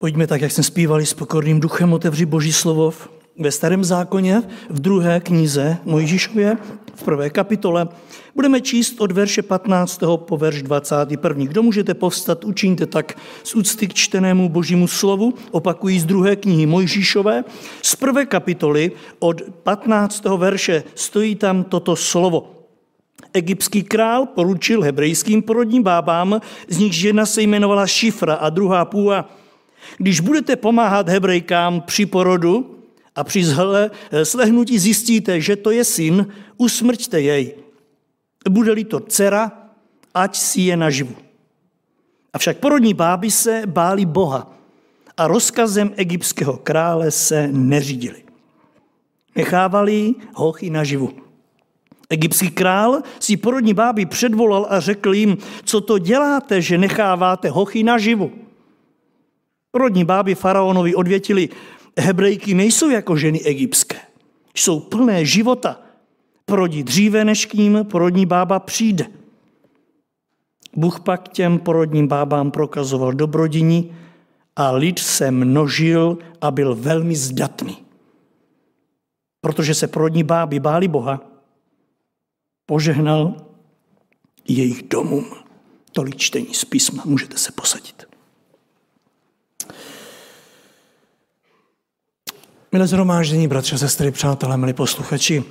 Pojďme tak, jak jsme zpívali s pokorným duchem, otevři Boží slovo ve starém zákoně, v druhé knize Mojžíšově, v prvé kapitole. Budeme číst od verše 15. po verš 21. Kdo můžete povstat, učiňte tak z úcty k čtenému božímu slovu, opakují z druhé knihy Mojžíšové. Z prvé kapitoly od 15. verše stojí tam toto slovo. Egyptský král poručil hebrejským porodním bábám, z nichž jedna se jmenovala Šifra a druhá Půa. Když budete pomáhat hebrejkám při porodu a při zhle, slehnutí zjistíte, že to je syn, usmrťte jej. Bude-li to dcera, ať si je naživu. Avšak porodní báby se báli Boha a rozkazem egyptského krále se neřídili. Nechávali hochy naživu. Egyptský král si porodní báby předvolal a řekl jim, co to děláte, že necháváte hochy naživu. Porodní báby faraonovi odvětili, hebrejky nejsou jako ženy egyptské. Jsou plné života. Porodí dříve, než k ním porodní bába přijde. Bůh pak těm porodním bábám prokazoval dobrodiní a lid se množil a byl velmi zdatný. Protože se porodní báby báli Boha, požehnal jejich domům. Tolik čtení z písma, můžete se posadit. Milé zhromáždění, bratře, sestry, přátelé, milí posluchači,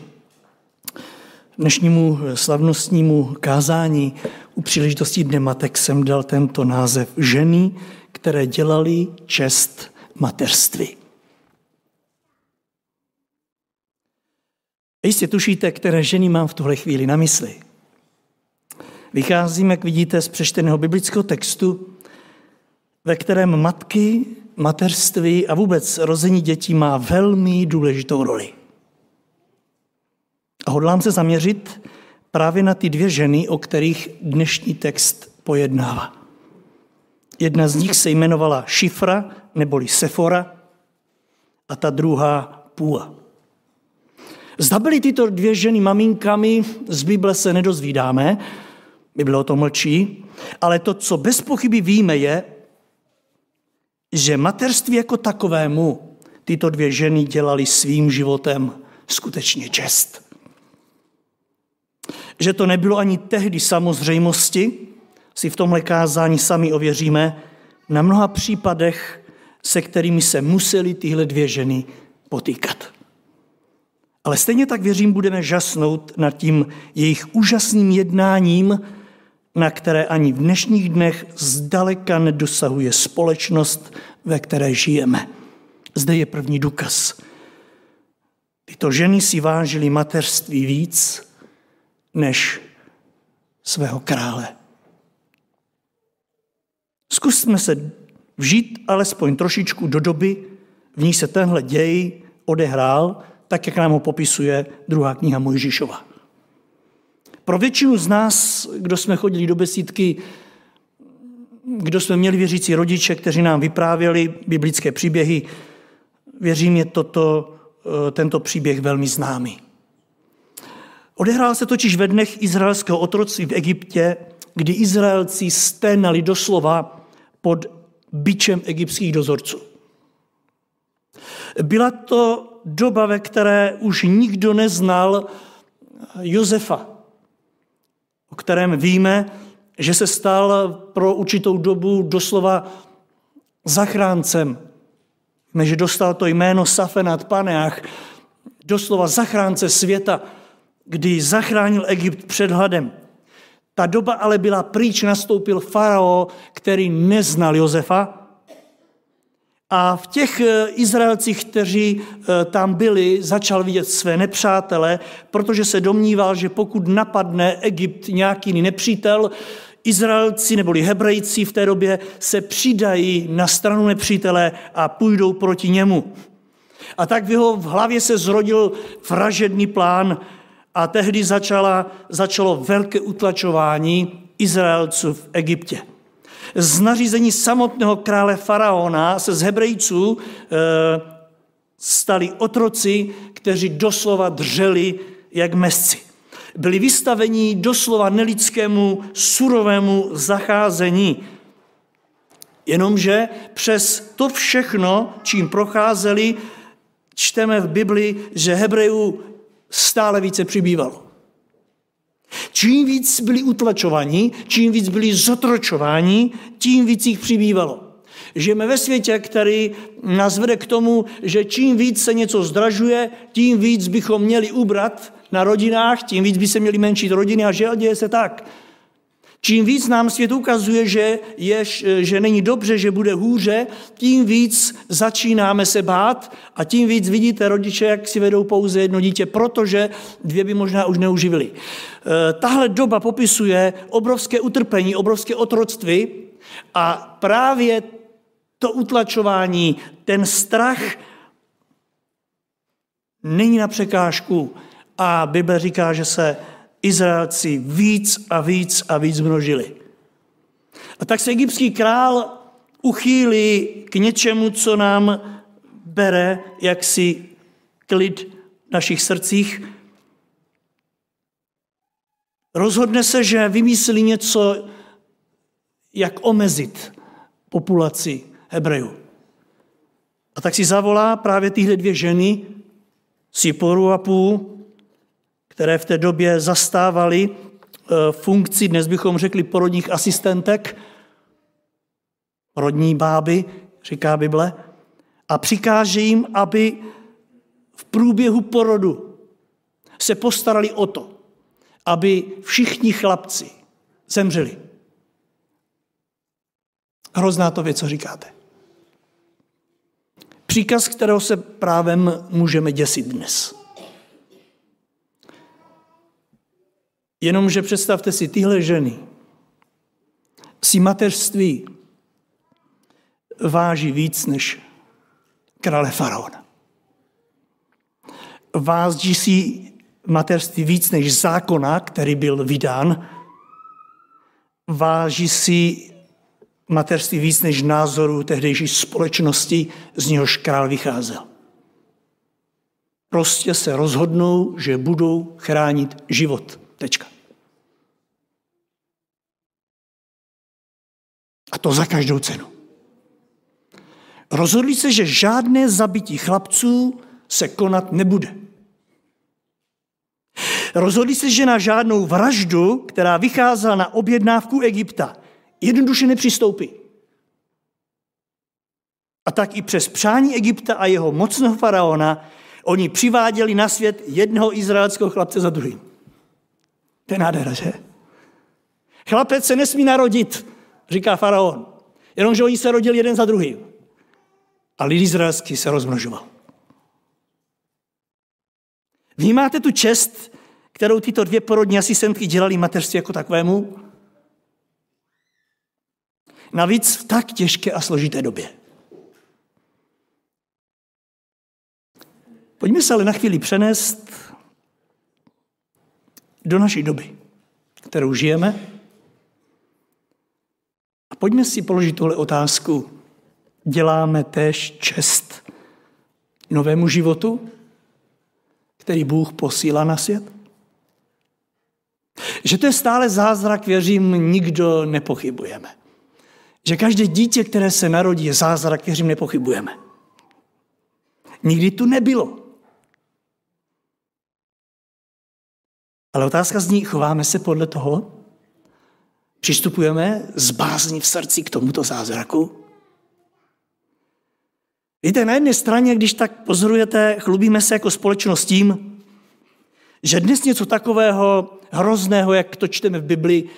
dnešnímu slavnostnímu kázání u příležitosti Dne matek jsem dal tento název Ženy, které dělali čest mateřství. Jistě tušíte, které ženy mám v tuhle chvíli na mysli. Vycházím, jak vidíte, z přečteného biblického textu, ve kterém matky, mateřství a vůbec rození dětí má velmi důležitou roli. A hodlám se zaměřit právě na ty dvě ženy, o kterých dnešní text pojednává. Jedna z nich se jmenovala Šifra neboli Sefora a ta druhá Půa. Zda byly tyto dvě ženy maminkami, z Bible se nedozvídáme, Bible o tom mlčí, ale to, co bez pochyby víme, je, že materství jako takovému tyto dvě ženy dělali svým životem skutečně čest. Že to nebylo ani tehdy samozřejmosti, si v tomhle kázání sami ověříme, na mnoha případech, se kterými se museli tyhle dvě ženy potýkat. Ale stejně tak věřím, budeme žasnout nad tím jejich úžasným jednáním, na které ani v dnešních dnech zdaleka nedosahuje společnost, ve které žijeme. Zde je první důkaz. Tyto ženy si vážily mateřství víc než svého krále. Zkusme se vžít alespoň trošičku do doby, v ní se tenhle děj odehrál, tak jak nám ho popisuje druhá kniha Mojžišova. Pro většinu z nás, kdo jsme chodili do besídky, kdo jsme měli věřící rodiče, kteří nám vyprávěli biblické příběhy, věřím, je toto, eh, tento příběh velmi známý. Odehrál se totiž ve dnech izraelského otroctví v Egyptě, kdy Izraelci sténali doslova pod bičem egyptských dozorců. Byla to doba, ve které už nikdo neznal Josefa, o kterém víme, že se stal pro určitou dobu doslova zachráncem. Že dostal to jméno Safenat Paneach, doslova zachránce světa, kdy zachránil Egypt před hladem. Ta doba ale byla pryč, nastoupil farao, který neznal Josefa, a v těch eh, Izraelcích, kteří eh, tam byli, začal vidět své nepřátele, protože se domníval, že pokud napadne Egypt nějaký nepřítel, Izraelci neboli Hebrejci v té době se přidají na stranu nepřítele a půjdou proti němu. A tak v jeho hlavě se zrodil vražedný plán a tehdy začala, začalo velké utlačování Izraelců v Egyptě z nařízení samotného krále Faraona se z Hebrejců e, stali otroci, kteří doslova dřeli jak mesci. Byli vystaveni doslova nelidskému, surovému zacházení. Jenomže přes to všechno, čím procházeli, čteme v Bibli, že Hebrejů stále více přibývalo. Čím víc byli utlačovaní, čím víc byli zotročováni, tím víc jich přibývalo. Žijeme ve světě, který nás vede k tomu, že čím víc se něco zdražuje, tím víc bychom měli ubrat na rodinách, tím víc by se měli menšit rodiny a že děje se tak. Čím víc nám svět ukazuje, že, je, že není dobře, že bude hůře, tím víc začínáme se bát a tím víc vidíte rodiče, jak si vedou pouze jedno dítě, protože dvě by možná už neuživili. E, tahle doba popisuje obrovské utrpení, obrovské otroctví a právě to utlačování, ten strach není na překážku a Bible říká, že se Izraelci víc a víc a víc množili. A tak se egyptský král uchýlí k něčemu, co nám bere jaksi klid v našich srdcích. Rozhodne se, že vymyslí něco, jak omezit populaci Hebrejů. A tak si zavolá právě tyhle dvě ženy, Siporu a Pů, které v té době zastávaly eh, funkci, dnes bychom řekli porodních asistentek, rodní báby, říká Bible, a přikáže jim, aby v průběhu porodu se postarali o to, aby všichni chlapci zemřeli. Hrozná to věc, co říkáte. Příkaz, kterého se právem můžeme děsit dnes. Jenomže představte si, tyhle ženy si mateřství váží víc než krále faraona. Váží si mateřství víc než zákona, který byl vydán. Váží si mateřství víc než názoru tehdejší společnosti, z něhož král vycházel. Prostě se rozhodnou, že budou chránit život. Tečka. A to za každou cenu. Rozhodli se, že žádné zabití chlapců se konat nebude. Rozhodli se, že na žádnou vraždu, která vycházela na objednávku Egypta, jednoduše nepřistoupí. A tak i přes přání Egypta a jeho mocného faraona oni přiváděli na svět jednoho izraelského chlapce za druhým. To je nádhera, že? Chlapec se nesmí narodit, říká faraon. Jenomže oni se rodili jeden za druhým. A lid izraelský se rozmnožoval. Vnímáte tu čest, kterou tyto dvě porodní asistentky dělali mateřství jako takovému? Navíc v tak těžké a složité době. Pojďme se ale na chvíli přenést do naší doby, kterou žijeme. A pojďme si položit tuhle otázku. Děláme též čest novému životu, který Bůh posílá na svět? Že to je stále zázrak, věřím, nikdo nepochybujeme. Že každé dítě, které se narodí, je zázrak, kterým nepochybujeme. Nikdy tu nebylo. Ale otázka zní, chováme se podle toho? Přistupujeme z bázní v srdci k tomuto zázraku? Víte, na jedné straně, když tak pozorujete, chlubíme se jako společnost tím, že dnes něco takového hrozného, jak to čteme v Bibli,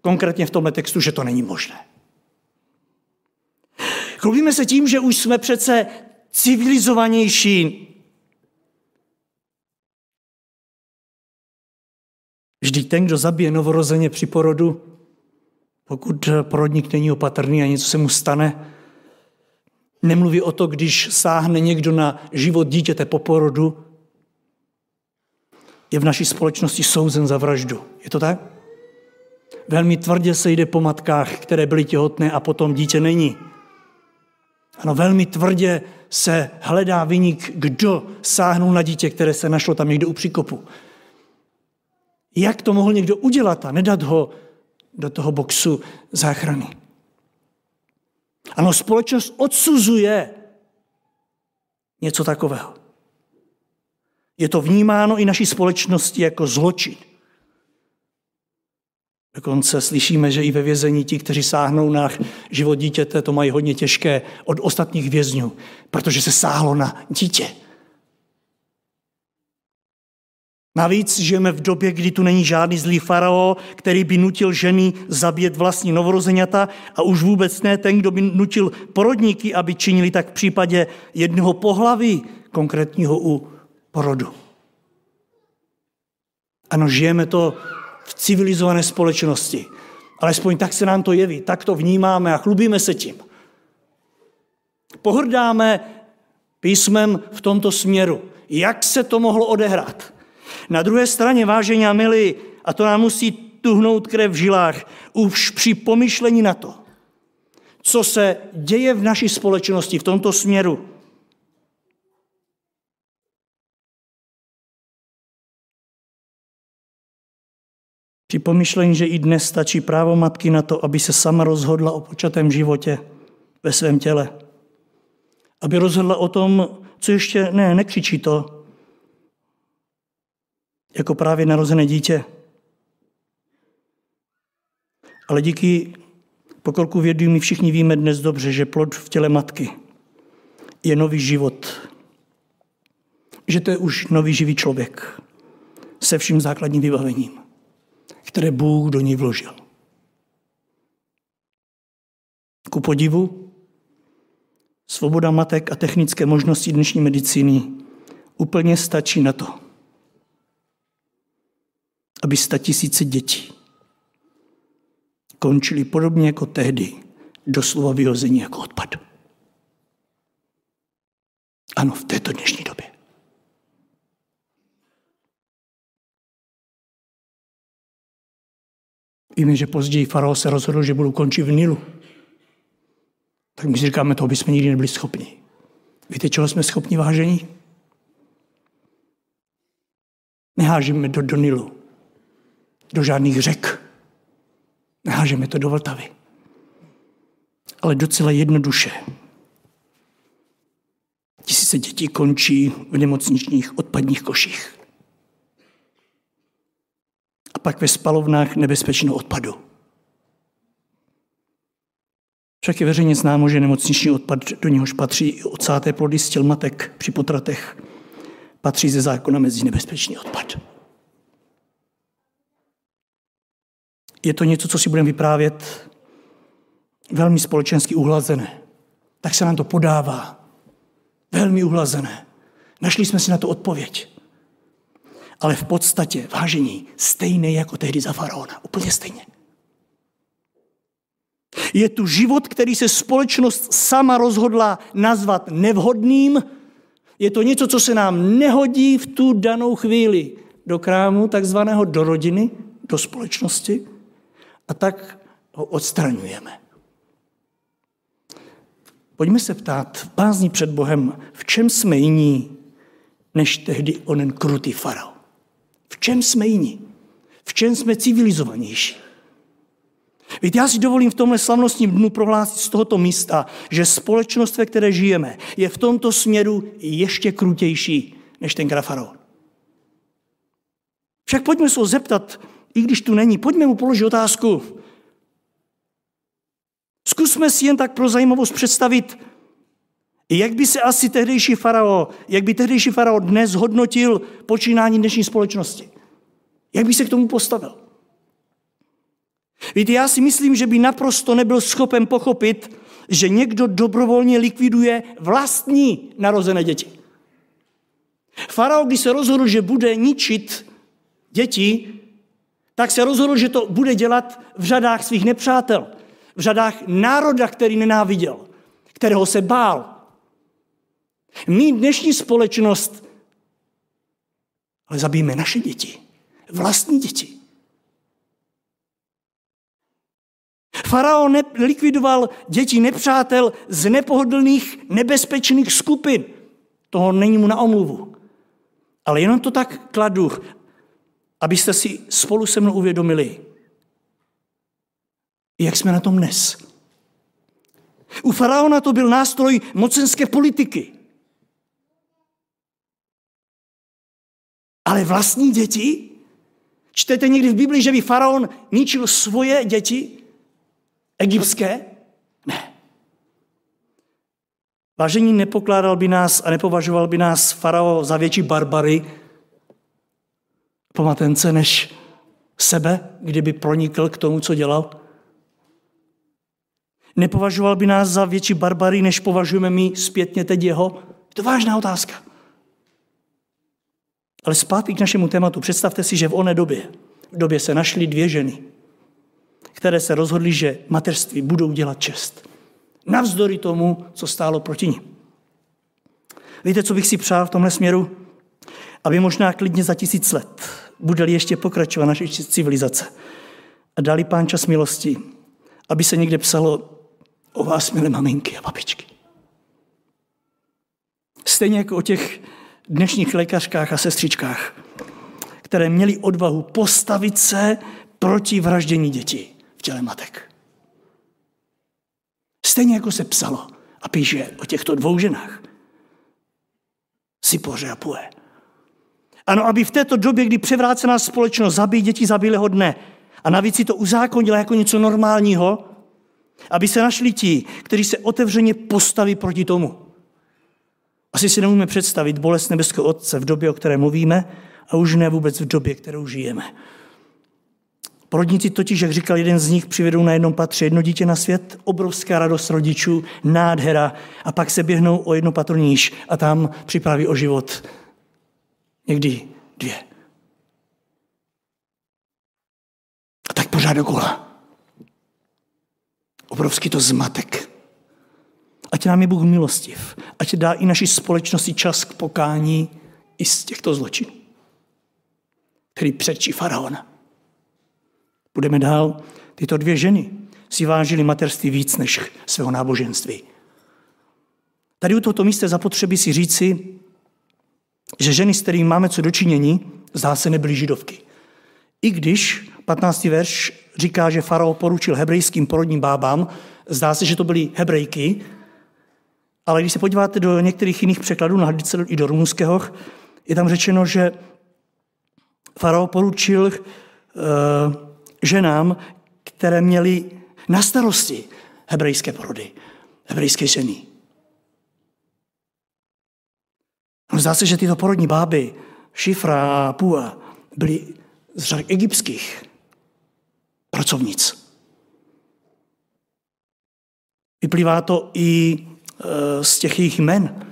konkrétně v tomhle textu, že to není možné. Chlubíme se tím, že už jsme přece civilizovanější. Vždyť ten, kdo zabije novorozeně při porodu, pokud porodník není opatrný a něco se mu stane, nemluví o to, když sáhne někdo na život dítěte po porodu, je v naší společnosti souzen za vraždu. Je to tak? Velmi tvrdě se jde po matkách, které byly těhotné a potom dítě není. Ano, velmi tvrdě se hledá vyník, kdo sáhnul na dítě, které se našlo tam někde u příkopu. Jak to mohl někdo udělat a nedat ho do toho boxu záchrany? Ano, společnost odsuzuje něco takového. Je to vnímáno i naší společnosti jako zločin. Dokonce slyšíme, že i ve vězení ti, kteří sáhnou na život dítěte, to mají hodně těžké od ostatních vězňů, protože se sáhlo na dítě. Navíc žijeme v době, kdy tu není žádný zlý farao, který by nutil ženy zabít vlastní novorozeňata a už vůbec ne ten, kdo by nutil porodníky, aby činili tak v případě jednoho pohlaví, konkrétního u porodu. Ano, žijeme to v civilizované společnosti. Alespoň tak se nám to jeví, tak to vnímáme a chlubíme se tím. Pohrdáme písmem v tomto směru. Jak se to mohlo odehrát? Na druhé straně, vážení a milí, a to nám musí tuhnout krev v žilách, už při pomyšlení na to, co se děje v naší společnosti v tomto směru, Při pomyšlení, že i dnes stačí právo matky na to, aby se sama rozhodla o počatém životě ve svém těle. Aby rozhodla o tom, co ještě, ne, nekřičí to, jako právě narozené dítě. Ale díky pokroku vědy my všichni víme dnes dobře, že plod v těle matky je nový život. Že to je už nový živý člověk se vším základním vybavením které Bůh do ní vložil. Ku podivu, svoboda matek a technické možnosti dnešní medicíny úplně stačí na to, aby tisíce dětí končili podobně jako tehdy, doslova vyhození jako odpad. Ano, v této dnešní době. Víme, že později faraon se rozhodl, že budou končit v Nilu. Tak my si říkáme, toho bychom nikdy nebyli schopni. Víte, čeho jsme schopni vážení? Nehážeme to do Nilu, do žádných řek. Nehážeme to do Vltavy. Ale docela jednoduše. Tisíce dětí končí v nemocničních odpadních koších a pak ve spalovnách nebezpečného odpadu. Však je veřejně známo, že nemocniční odpad, do něhož patří i ocáté plody z těl matek při potratech, patří ze zákona mezi nebezpečný odpad. Je to něco, co si budeme vyprávět velmi společensky uhlazené. Tak se nám to podává. Velmi uhlazené. Našli jsme si na to odpověď ale v podstatě, vážení, stejné jako tehdy za faraona. Úplně stejně. Je tu život, který se společnost sama rozhodla nazvat nevhodným. Je to něco, co se nám nehodí v tu danou chvíli do krámu, takzvaného do rodiny, do společnosti. A tak ho odstraňujeme. Pojďme se ptát v bázni před Bohem, v čem jsme jiní, než tehdy onen krutý faraon. V čem jsme jiní? V čem jsme civilizovanější? Víte, já si dovolím v tomhle slavnostním dnu prohlásit z tohoto místa, že společnost, ve které žijeme, je v tomto směru ještě krutější než ten faraon. Však pojďme se ho zeptat, i když tu není, pojďme mu položit otázku. Zkusme si jen tak pro zajímavost představit, jak by se asi tehdejší farao, jak by tehdejší farao dnes hodnotil počínání dnešní společnosti? Jak by se k tomu postavil? Víte, já si myslím, že by naprosto nebyl schopen pochopit, že někdo dobrovolně likviduje vlastní narozené děti. Farao, když se rozhodl, že bude ničit děti, tak se rozhodl, že to bude dělat v řadách svých nepřátel, v řadách národa, který nenáviděl, kterého se bál. My dnešní společnost ale zabijeme naše děti, vlastní děti. Faraon likvidoval děti nepřátel z nepohodlných, nebezpečných skupin. Toho není mu na omluvu. Ale jenom to tak kladu, abyste si spolu se mnou uvědomili, jak jsme na tom dnes. U faraona to byl nástroj mocenské politiky. Ale vlastní děti? Čtete někdy v Biblii, že by faraon ničil svoje děti? Egyptské? Ne. Vážení, nepokládal by nás a nepovažoval by nás farao za větší barbary, pomatence, než sebe, kdyby pronikl k tomu, co dělal? Nepovažoval by nás za větší barbary, než považujeme my zpětně teď jeho? Je to vážná otázka. Ale zpátky k našemu tématu. Představte si, že v oné době, v době se našly dvě ženy, které se rozhodly, že mateřství budou dělat čest. Navzdory tomu, co stálo proti ní. Víte, co bych si přál v tomhle směru? Aby možná klidně za tisíc let bude ještě pokračovat naše civilizace. A dali pán čas milosti, aby se někde psalo o vás, milé maminky a babičky. Stejně jako o těch dnešních lékařkách a sestřičkách, které měly odvahu postavit se proti vraždění dětí v těle matek. Stejně jako se psalo a píše o těchto dvou ženách. Sipoře a Pue. Ano, aby v této době, kdy převrácená společnost zabíjí děti za bílého dne a navíc si to uzákonila jako něco normálního, aby se našli ti, kteří se otevřeně postaví proti tomu. Asi si nemůžeme představit bolest nebeského Otce v době, o které mluvíme, a už ne vůbec v době, kterou žijeme. Porodníci totiž, jak říkal jeden z nich, přivedou na jednom patře jedno dítě na svět, obrovská radost rodičů, nádhera, a pak se běhnou o jedno patro níž a tam připraví o život někdy dvě. A tak pořád dokola. Obrovský to zmatek. Ať nám je Bůh milostiv. Ať dá i naší společnosti čas k pokání i z těchto zločinů, který předčí faraona. Budeme dál. Tyto dvě ženy si vážili materství víc než svého náboženství. Tady u tohoto místa zapotřebí si říci, že ženy, s kterými máme co dočinění, zdá se nebyly židovky. I když 15. verš říká, že farao poručil hebrejským porodním bábám, zdá se, že to byly hebrejky, ale když se podíváte do některých jiných překladů, na i do rumunského, je tam řečeno, že farao poručil uh, ženám, které měly na starosti hebrejské porody, hebrejské ženy. Zdá se, že tyto porodní báby, Šifra a Pua, byly z řad egyptských pracovnic. Vyplývá to i e, z těch jejich jmen.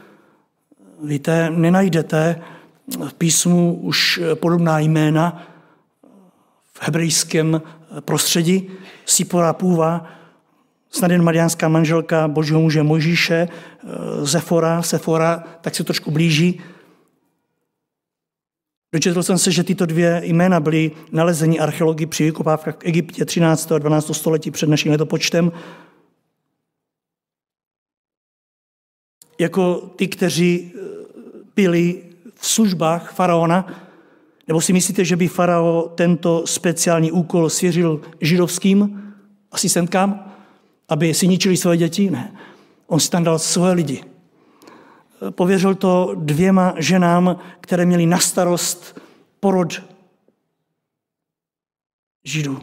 Víte, nenajdete v písmu už podobná jména v hebrejském prostředí. Sipora Půva, snad jen mariánská manželka božího muže Možíše, e, Zefora, Sefora, tak se trošku blíží. Dočetl jsem se, že tyto dvě jména byly nalezeny archeologi při vykopávkách v Egyptě 13. a 12. století před naším letopočtem. Jako ty, kteří eh, byli v službách faraona, nebo si myslíte, že by farao tento speciální úkol svěřil židovským asistentkám, aby si ničili své děti? Ne. On si tam dal svoje lidi. Pověřil to dvěma ženám, které měly na starost porod židů.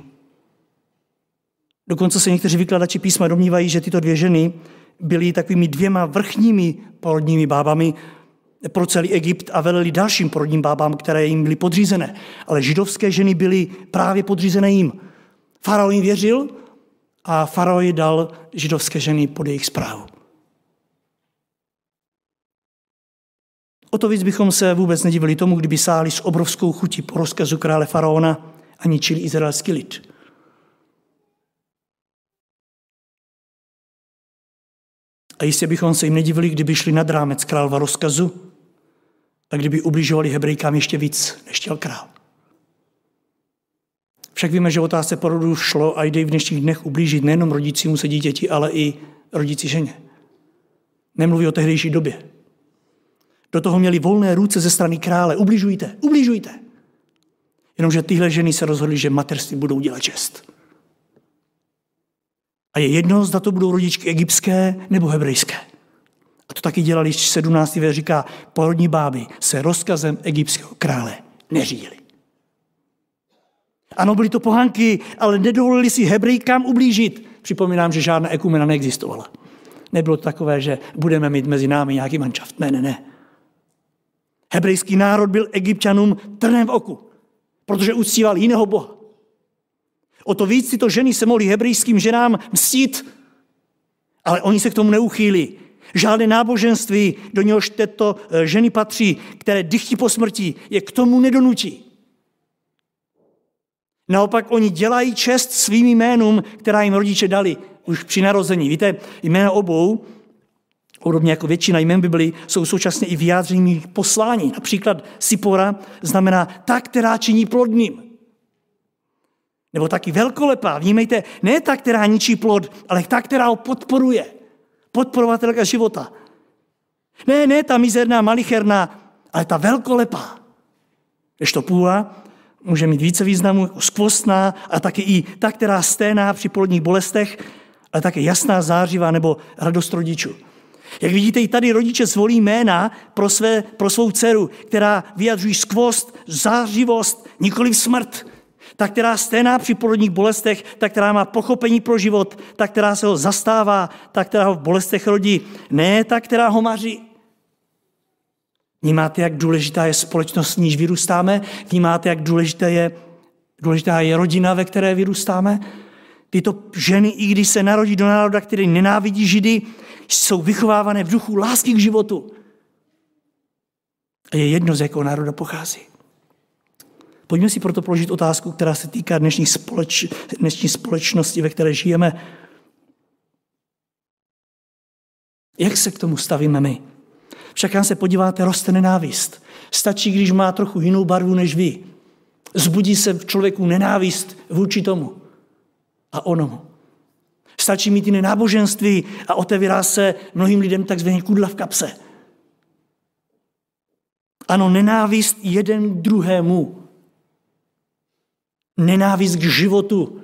Dokonce se někteří vykladači písma domnívají, že tyto dvě ženy byly takovými dvěma vrchními porodními bábami pro celý Egypt a veleli dalším porodním bábám, které jim byly podřízené. Ale židovské ženy byly právě podřízené jim. Farao jim věřil a farao dal židovské ženy pod jejich zprávu. O to víc bychom se vůbec nedivili tomu, kdyby sáli s obrovskou chutí po rozkazu krále faraona a ničili izraelský lid. A jistě bychom se jim nedivili, kdyby šli nad rámec králova rozkazu a kdyby ubližovali hebrejkám ještě víc, než chtěl král. Však víme, že otázce porodu šlo a jde v dnešních dnech ublížit nejenom rodícímu se dítěti, ale i rodící ženě. Nemluví o tehdejší době. Do toho měli volné ruce ze strany krále. Ubližujte, ubližujte. Jenomže tyhle ženy se rozhodly, že materství budou dělat čest. A je jedno, zda to budou rodičky egyptské nebo hebrejské. A to taky dělali 17. věř říká, porodní báby se rozkazem egyptského krále neřídili. Ano, byly to pohanky, ale nedovolili si hebrejkám ublížit. Připomínám, že žádná ekumena neexistovala. Nebylo to takové, že budeme mít mezi námi nějaký manšaft. Ne, ne, ne. Hebrejský národ byl egyptianům trnem v oku, protože uctíval jiného boha. O to víc to ženy se mohly hebrejským ženám mstít, ale oni se k tomu neuchýli. Žádné náboženství, do něhož této eh, ženy patří, které dychtí po smrti, je k tomu nedonutí. Naopak oni dělají čest svým jménům, která jim rodiče dali už při narození. Víte, jména obou, podobně jako většina jmén Biblii, jsou současně i vyjádřením poslání. Například Sipora znamená ta, která činí plodným. Nebo taky velkolepá, vnímejte, ne ta, která ničí plod, ale ta, která ho podporuje. Podporovatelka života. Ne, ne ta mizerná, malicherná, ale ta velkolepá. Když to půla, může mít více významů, jako skvostná a taky i ta, která sténá při polodních bolestech, ale také jasná, zářivá nebo radost rodičů. Jak vidíte, i tady rodiče zvolí jména pro, své, pro svou dceru, která vyjadřují skvost, zářivost, nikoli smrt. Ta, která sténá při porodních bolestech, ta, která má pochopení pro život, ta, která se ho zastává, ta, která ho v bolestech rodí, ne ta, která ho maří. Vnímáte, jak důležitá je společnost, níž vyrůstáme? Vnímáte, jak důležitá je, důležitá je rodina, ve které vyrůstáme? Tyto ženy, i když se narodí do národa, který nenávidí Židy, jsou vychovávané v duchu lásky k životu. A je jedno, z jakého národa pochází. Pojďme si proto položit otázku, která se týká dnešní, společ, dnešní společnosti, ve které žijeme. Jak se k tomu stavíme my? Však jak se podíváte, roste nenávist. Stačí, když má trochu jinou barvu než vy. Zbudí se v člověku nenávist vůči tomu a onomu. Stačí mít jiné náboženství a otevírá se mnohým lidem takzvaný kudla v kapse. Ano, nenávist jeden druhému. Nenávist k životu.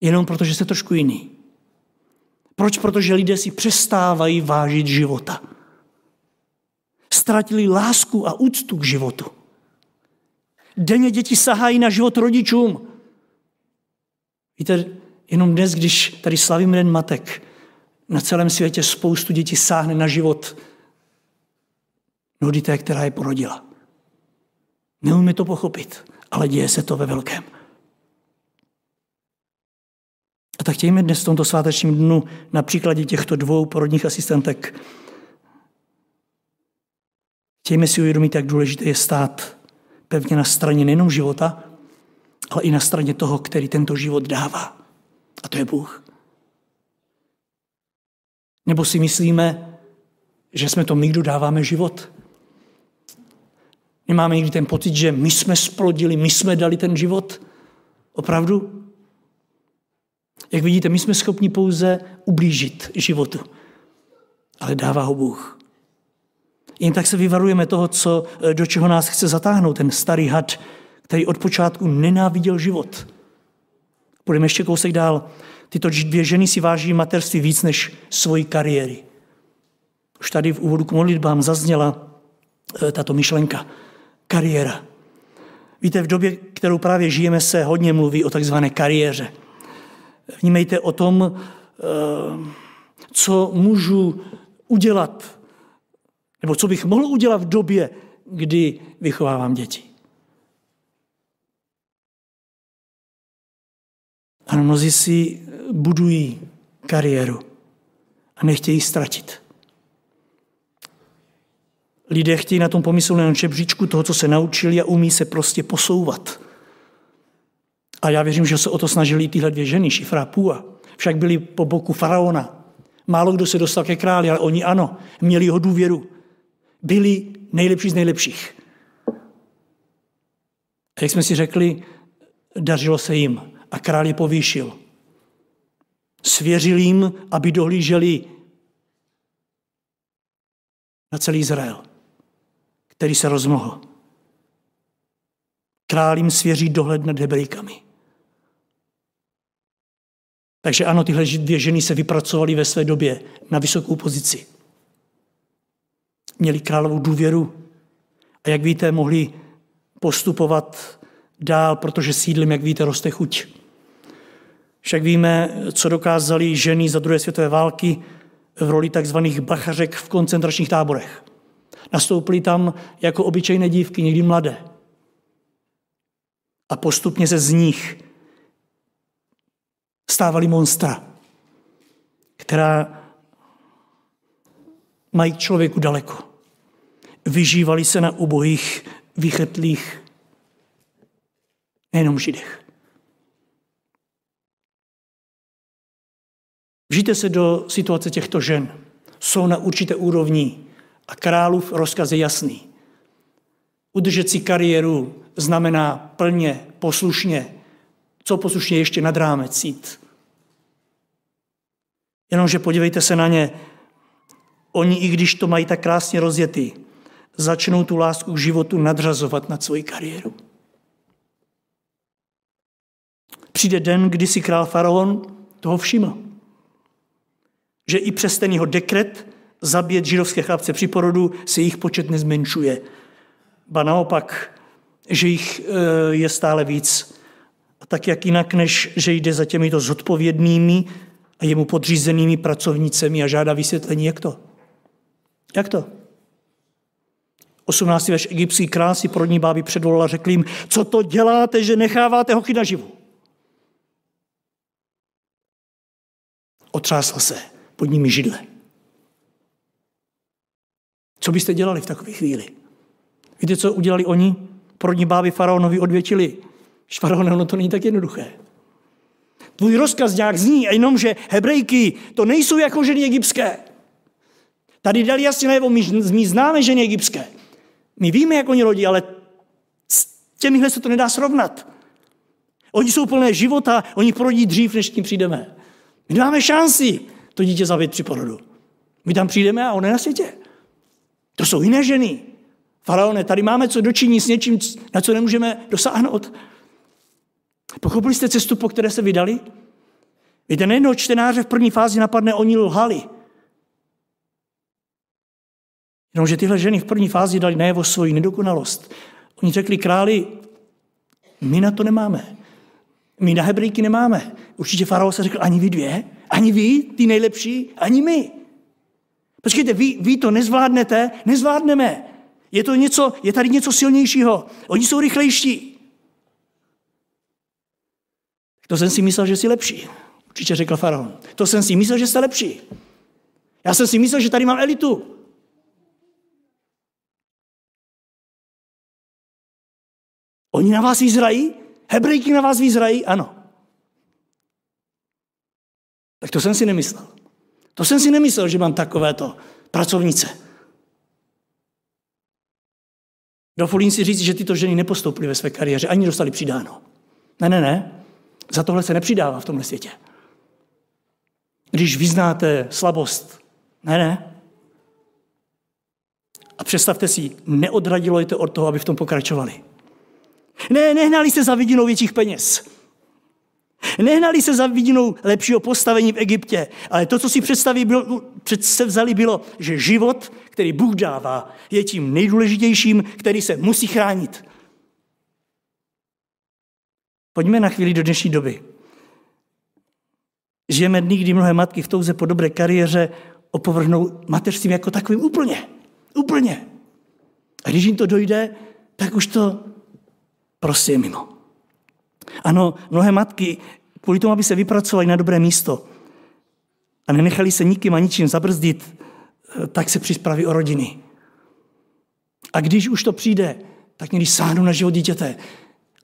Jenom protože jste trošku jiný. Proč? Protože lidé si přestávají vážit života. Ztratili lásku a úctu k životu. Denně děti sahají na život rodičům. Víte, jenom dnes, když tady slavím Den matek, na celém světě spoustu dětí sáhne na život mnohdy té, která je porodila. Neumíme to pochopit, ale děje se to ve velkém. Tak chtějme dnes v tomto svátečním dnu na příkladě těchto dvou porodních asistentek chtějme si uvědomit, jak důležité je stát pevně na straně nejenom života, ale i na straně toho, který tento život dává. A to je Bůh. Nebo si myslíme, že jsme to my, kdo dáváme život? Nemáme někdy ten pocit, že my jsme splodili, my jsme dali ten život? Opravdu? Jak vidíte, my jsme schopni pouze ublížit životu, ale dává ho Bůh. Jen tak se vyvarujeme toho, co, do čeho nás chce zatáhnout ten starý had, který od počátku nenáviděl život. Půjdeme ještě kousek dál. Tyto dvě ženy si váží materství víc než svoji kariéry. Už tady v úvodu k modlitbám zazněla eh, tato myšlenka. Kariéra. Víte, v době, kterou právě žijeme, se hodně mluví o takzvané kariéře. Vnímejte o tom, eh, co můžu udělat, nebo co bych mohl udělat v době, kdy vychovávám děti. A mnozí si budují kariéru a nechtějí ztratit. Lidé chtějí na tom pomyslném žebříčku toho, co se naučili a umí se prostě posouvat. A já věřím, že se o to snažili tyhle dvě ženy, Šifra a Půa. Však byli po boku faraona. Málo kdo se dostal ke králi, ale oni ano, měli jeho důvěru. Byli nejlepší z nejlepších. A jak jsme si řekli, dařilo se jim a král je povýšil. Svěřil jim, aby dohlíželi na celý Izrael, který se rozmohl. Král jim svěří dohled nad Hebrejkami. Takže ano, tyhle dvě ženy se vypracovaly ve své době na vysokou pozici. Měli královou důvěru a jak víte, mohli postupovat dál, protože sídlem, jak víte, roste chuť. Však víme, co dokázali ženy za druhé světové války v roli takzvaných bachařek v koncentračních táborech. Nastoupili tam jako obyčejné dívky, někdy mladé. A postupně se z nich stávali monstra, která mají člověku daleko. Vyžívali se na ubohých, vychytlých, nejenom židech. Vžijte se do situace těchto žen. Jsou na určité úrovni a králův rozkaz je jasný. Udržet si kariéru znamená plně, poslušně, co poslušně ještě nad rámec jít. Jenomže podívejte se na ně, oni, i když to mají tak krásně rozjetý, začnou tu lásku k životu nadřazovat nad svoji kariéru. Přijde den, kdy si král faraon toho všiml. Že i přes ten jeho dekret zabít židovské chlapce při porodu se jejich počet nezmenšuje. Ba naopak, že jich e, je stále víc. A tak jak jinak, než že jde za těmito zodpovědnými a jemu podřízenými pracovnicemi a žádá vysvětlení, jak to? Jak to? 18. verš egyptský král si pro ní báby a řekl jim, co to děláte, že necháváte hochy naživu? Otřásl se pod nimi židle. Co byste dělali v takové chvíli? Víte, co udělali oni? Prodní báby faraonovi odvětili. Faraone, ono to není tak jednoduché. Tvůj rozkaz nějak zní, a jenom, že hebrejky to nejsou jako ženy egyptské. Tady dali jasně najevo, my, my známe ženy egyptské. My víme, jak oni rodí, ale s těmihle se to nedá srovnat. Oni jsou plné života, oni porodí dřív, než tím přijdeme. My máme šanci to dítě zavít při porodu. My tam přijdeme a on je na světě. To jsou jiné ženy. Faraone, tady máme co dočinit s něčím, na co nemůžeme dosáhnout. Pochopili jste cestu, po které se vydali? Víte, nejednou čtenáře v první fázi napadne, oni lhali. Jenomže tyhle ženy v první fázi dali najevo svoji nedokonalost. Oni řekli králi, my na to nemáme. My na hebrejky nemáme. Určitě faraon se řekl, ani vy dvě, ani vy, ty nejlepší, ani my. Počkejte, vy, vy to nezvládnete, nezvládneme. Je, to něco, je tady něco silnějšího. Oni jsou rychlejší. To jsem si myslel, že jsi lepší. Určitě řekl faraon. To jsem si myslel, že jste lepší. Já jsem si myslel, že tady mám elitu. Oni na vás vyzrají? Hebrejky na vás vyzrají? Ano. Tak to jsem si nemyslel. To jsem si nemyslel, že mám takovéto pracovnice. Dovolím si říct, že tyto ženy nepostoupily ve své kariéře, ani dostali přidáno. Ne, ne, ne. Za tohle se nepřidává v tomhle světě. Když vyznáte slabost, ne, ne. A představte si, neodradilo je to od toho, aby v tom pokračovali. Ne, nehnali se za vidinou větších peněz. Nehnali se za vidinou lepšího postavení v Egyptě, ale to, co si představí, bylo, vzali, bylo, že život, který Bůh dává, je tím nejdůležitějším, který se musí chránit. Pojďme na chvíli do dnešní doby. Žijeme dny, kdy mnohé matky v touze po dobré kariéře opovrhnou mateřstvím jako takovým úplně. Úplně. A když jim to dojde, tak už to prostě je mimo. Ano, mnohé matky kvůli tomu, aby se vypracovali na dobré místo a nenechali se nikým a ničím zabrzdit, eh, tak se přispraví o rodiny. A když už to přijde, tak někdy sáhnou na život dítěte,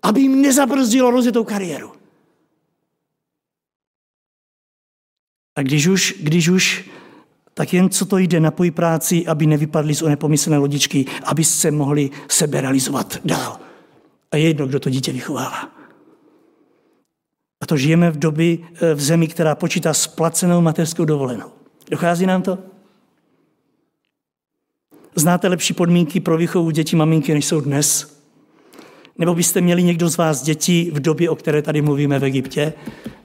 aby jim nezabrzdilo rozjetou kariéru. A když už, když už, tak jen co to jde, napojí práci, aby nevypadli z nepomyslné lodičky, aby se mohli sebe realizovat dál. A je jedno, kdo to dítě vychovává. A to žijeme v době eh, v zemi, která počítá s placenou mateřskou dovolenou. Dochází nám to? Znáte lepší podmínky pro výchovu dětí maminky, než jsou dnes? Nebo byste měli někdo z vás děti v době, o které tady mluvíme v Egyptě?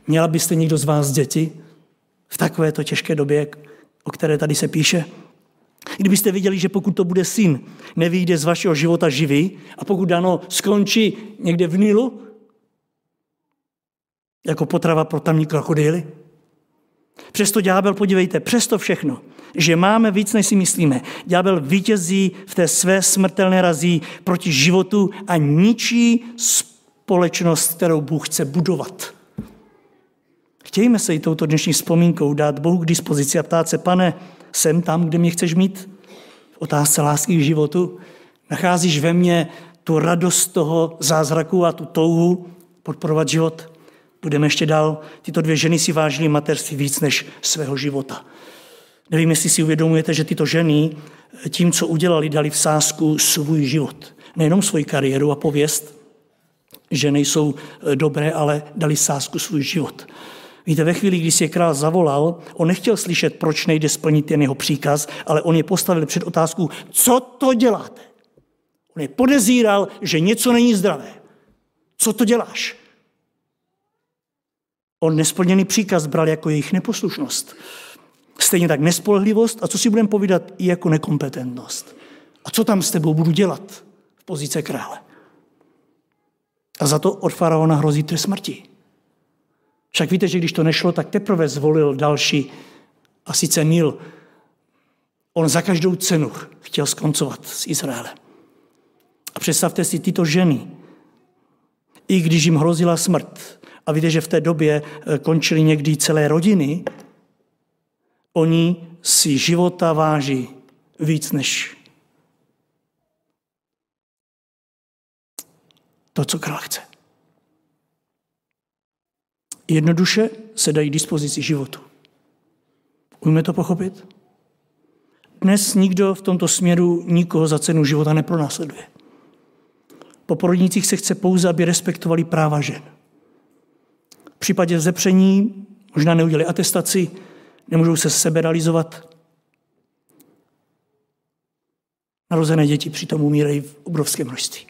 Měla byste někdo z vás děti v takovéto těžké době, o které tady se píše? Kdybyste viděli, že pokud to bude syn, nevyjde z vašeho života živý a pokud dano skončí někde v Nilu, jako potrava pro tamní krokodýly? Přesto ďábel, podívejte, přesto všechno, že máme víc, než si myslíme. Ďábel vítězí v té své smrtelné razí proti životu a ničí společnost, kterou Bůh chce budovat. Chtějme se i touto dnešní vzpomínkou dát Bohu k dispozici a ptát se, pane, jsem tam, kde mě chceš mít? V otázce lásky k životu. Nacházíš ve mně tu radost toho zázraku a tu touhu podporovat život? Budeme ještě dál. Tyto dvě ženy si vážily mateřství víc než svého života. Nevím, jestli si uvědomujete, že tyto ženy tím, co udělali, dali v sázku svůj život. Nejenom svoji kariéru a pověst, že nejsou dobré, ale dali sázku svůj život. Víte, ve chvíli, kdy si je král zavolal, on nechtěl slyšet, proč nejde splnit ten jeho příkaz, ale on je postavil před otázku, co to děláte? On je podezíral, že něco není zdravé. Co to děláš? On nesplněný příkaz bral jako jejich neposlušnost. Stejně tak nespolehlivost a co si budeme povídat i jako nekompetentnost. A co tam s tebou budu dělat v pozice krále? A za to od faraona hrozí trest smrti. Však víte, že když to nešlo, tak teprve zvolil další, a sice Nil. On za každou cenu chtěl skoncovat s Izraelem. A představte si tyto ženy, i když jim hrozila smrt, a víte, že v té době eh, končily někdy celé rodiny, oni si života váží víc než to, co král chce. Jednoduše se dají dispozici životu. Umíme to pochopit? Dnes nikdo v tomto směru nikoho za cenu života nepronásleduje. Po porodnících se chce pouze, aby respektovali práva žen. V případě zepření možná neudělali atestaci, nemůžou se seberalizovat. Narozené děti přitom umírají v obrovském množství.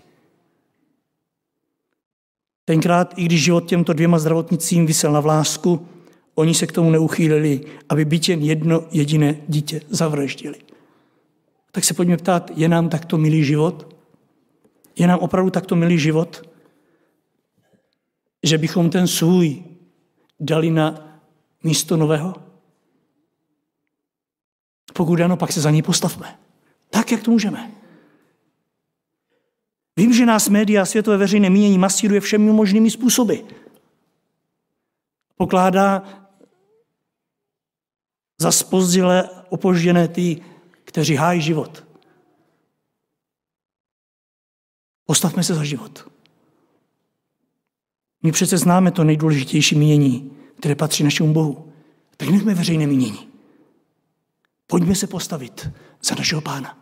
Tenkrát, i když život těmto dvěma zdravotnicím vysel na vlásku, oni se k tomu neuchýlili, aby byť jen jedno jediné dítě zavraždili. Tak se pojďme ptát, je nám takto milý život? Je nám opravdu takto milý život? Že bychom ten svůj dali na místo nového? Pokud ano, pak se za ní postavme. Tak, jak to můžeme. Vím, že nás média a světové veřejné mínění masíruje všemi možnými způsoby. Pokládá za spozdile opožděné ty, kteří hájí život. Postavme se za život. My přece známe to nejdůležitější mínění, které patří našemu Bohu. Tak nechme veřejné mínění. Pojďme se postavit za našeho pána.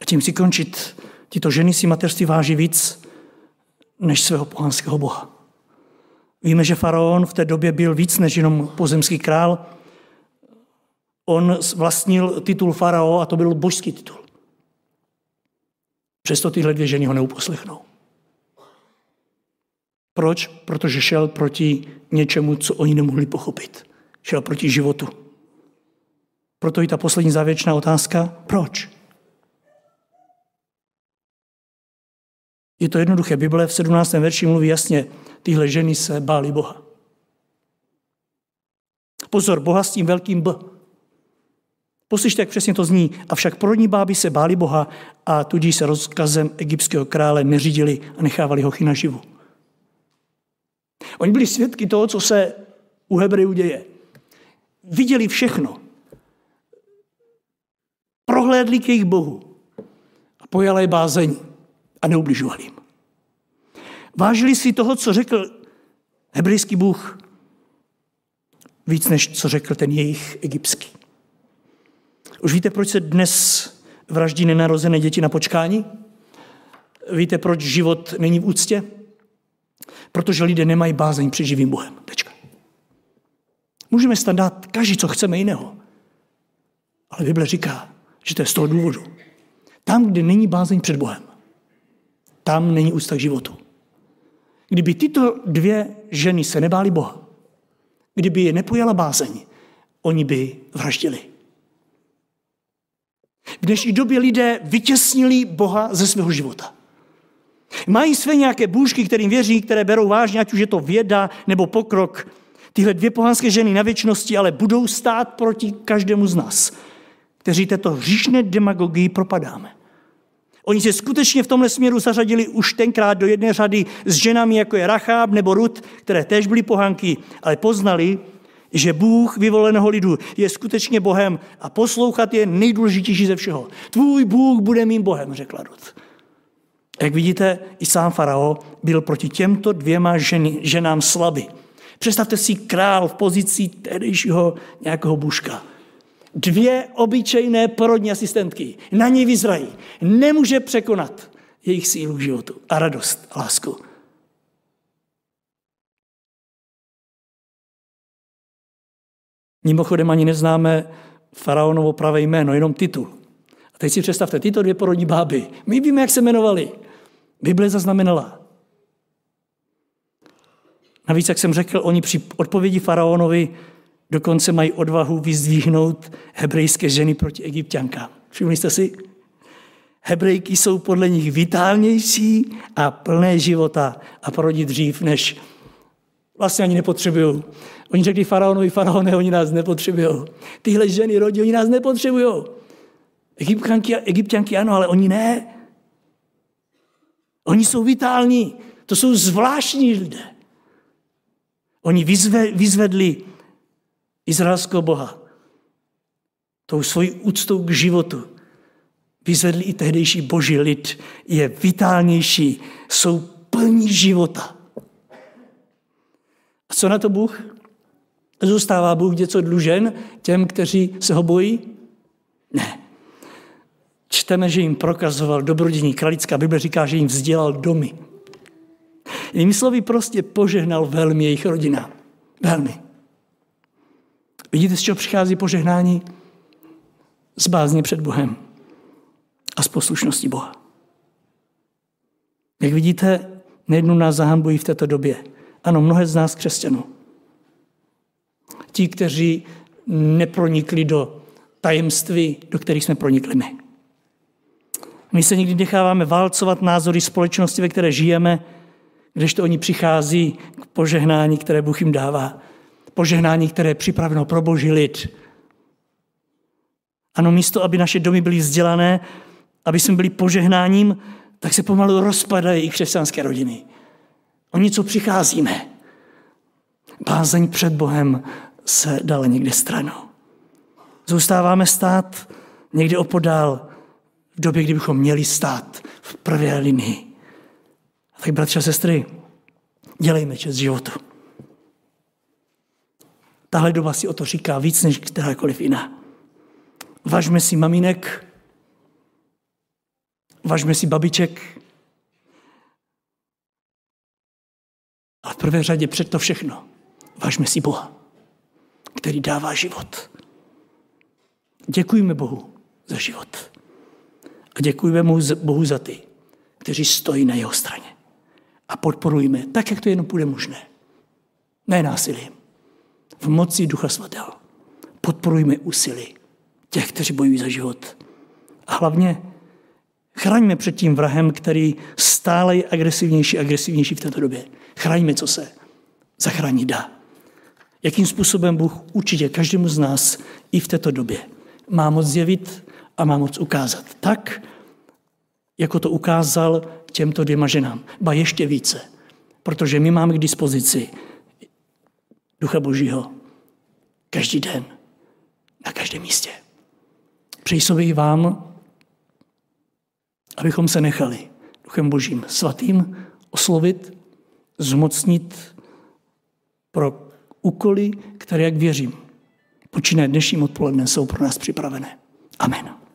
A tím si končit. Tito ženy si mateřství váží víc než svého pohanského boha. Víme, že faraon v té době byl víc než jenom pozemský král. On vlastnil titul farao a to byl božský titul. Přesto tyhle dvě ženy ho neuposlechnou. Proč? Protože šel proti něčemu, co oni nemohli pochopit. Šel proti životu. Proto i ta poslední závěrečná otázka, proč? Je to jednoduché. Bible v 17. verši mluví jasně, tyhle ženy se bály Boha. Pozor, Boha s tím velkým B. Poslyšte, jak přesně to zní. Avšak porodní báby se báli Boha a tudíž se rozkazem egyptského krále neřídili a nechávali hochy naživu. Oni byli svědky toho, co se u Hebrejů děje. Viděli všechno. Prohlédli k jejich Bohu a pojala je bázeň a neubližovali jim. Vážili si toho, co řekl hebrejský Bůh, víc než co řekl ten jejich egyptský. Už víte, proč se dnes vraždí nenarozené děti na počkání? Víte, proč život není v úctě? Protože lidé nemají bázeň před živým Bohem. Tečka. Můžeme standard každý, co chceme jiného. Ale Bible říká, že to je z toho důvodu. Tam, kde není bázeň před Bohem, tam není úcta k životu. Kdyby tyto dvě ženy se nebály Boha, kdyby je nepojala bázeň, oni by vraždili. V dnešní době lidé vytěsnili Boha ze svého života. Mají své nějaké bůžky, kterým věří, které berou vážně, ať už je to věda nebo pokrok. Tyhle dvě pohanské ženy na věčnosti ale budou stát proti každému z nás, kteří této hříšné demagogii propadáme. Oni se skutečně v tomhle směru zařadili už tenkrát do jedné řady s ženami, jako je Racháb nebo Rut, které též byly pohanky, ale poznali, že Bůh vyvoleného lidu je skutečně Bohem a poslouchat je nejdůležitější ze všeho. Tvůj Bůh bude mým Bohem, řekla Rut. Jak vidíte, i sám farao byl proti těmto dvěma ženy, ženám slabý. Představte si král v pozici tehdejšího nějakého buška. Dvě obyčejné porodní asistentky na něj vyzrají. Nemůže překonat jejich sílu k životu a radost a lásku. Mimochodem ani neznáme faraonovo pravé jméno, jenom titul. A teď si představte, tyto dvě porodní báby, my víme, jak se jmenovali. Bible zaznamenala. Navíc, jak jsem řekl, oni při odpovědi faraonovi dokonce mají odvahu vyzdvihnout hebrejské ženy proti egyptiankám. Všimli jste si? Hebrejky jsou podle nich vitálnější a plné života a porodí dřív, než vlastně ani nepotřebují. Oni řekli faraonovi, faraone, oni nás nepotřebují. Tyhle ženy rodí, oni nás nepotřebují. Egyptianky, egyptianky ano, ale oni ne. Oni jsou vitální, to jsou zvláštní lidé. Oni vyzve, vyzvedli izraelského Boha tou svojí úctou k životu. Vyzvedli i tehdejší boží lid. Je vitálnější, jsou plní života. A co na to Bůh? Zůstává Bůh něco dlužen těm, kteří se ho bojí? Ne. Čteme, že jim prokazoval dobrodění. Kralická Bible říká, že jim vzdělal domy. Jinými slovy prostě požehnal velmi jejich rodina. Velmi. Vidíte, z čeho přichází požehnání? Z bázně před Bohem a z poslušnosti Boha. Jak vidíte, nejednou nás zahambují v této době. Ano, mnohé z nás křesťanů. Ti, kteří nepronikli do tajemství, do kterých jsme pronikli my. My se někdy necháváme válcovat názory společnosti, ve které žijeme, to oni přichází k požehnání, které Bůh jim dává. Požehnání, které je připraveno pro boží lid. Ano, místo, aby naše domy byly vzdělané, aby jsme byli požehnáním, tak se pomalu rozpadají i křesťanské rodiny. O něco přicházíme. Bázeň před Bohem se dala někde stranou. Zůstáváme stát někde opodál, v době, kdybychom měli stát v prvé linii. A tak, bratři a sestry, dělejme čest životu. Tahle doba si o to říká víc než kterákoliv jiná. Važme si maminek, važme si babiček, a v prvé řadě před to všechno važme si Boha, který dává život. Děkujeme Bohu za život. A děkujeme Bohu za ty, kteří stojí na jeho straně. A podporujeme, tak, jak to jenom bude možné. Ne násilím. V moci Ducha Svatého. Podporujme úsilí těch, kteří bojují za život. A hlavně chraňme před tím vrahem, který stále je agresivnější a agresivnější v této době. Chraňme, co se zachránit dá. Jakým způsobem Bůh určitě každému z nás i v této době má moc zjevit a má moc ukázat. Tak, jako to ukázal těmto dvěma ženám. Ba ještě více, protože my máme k dispozici Ducha Božího každý den, na každém místě. Přeji vám, abychom se nechali Duchem Božím svatým oslovit, zmocnit pro úkoly, které, jak věřím, počínaje dnešním odpoledne, jsou pro nás připravené. Amen.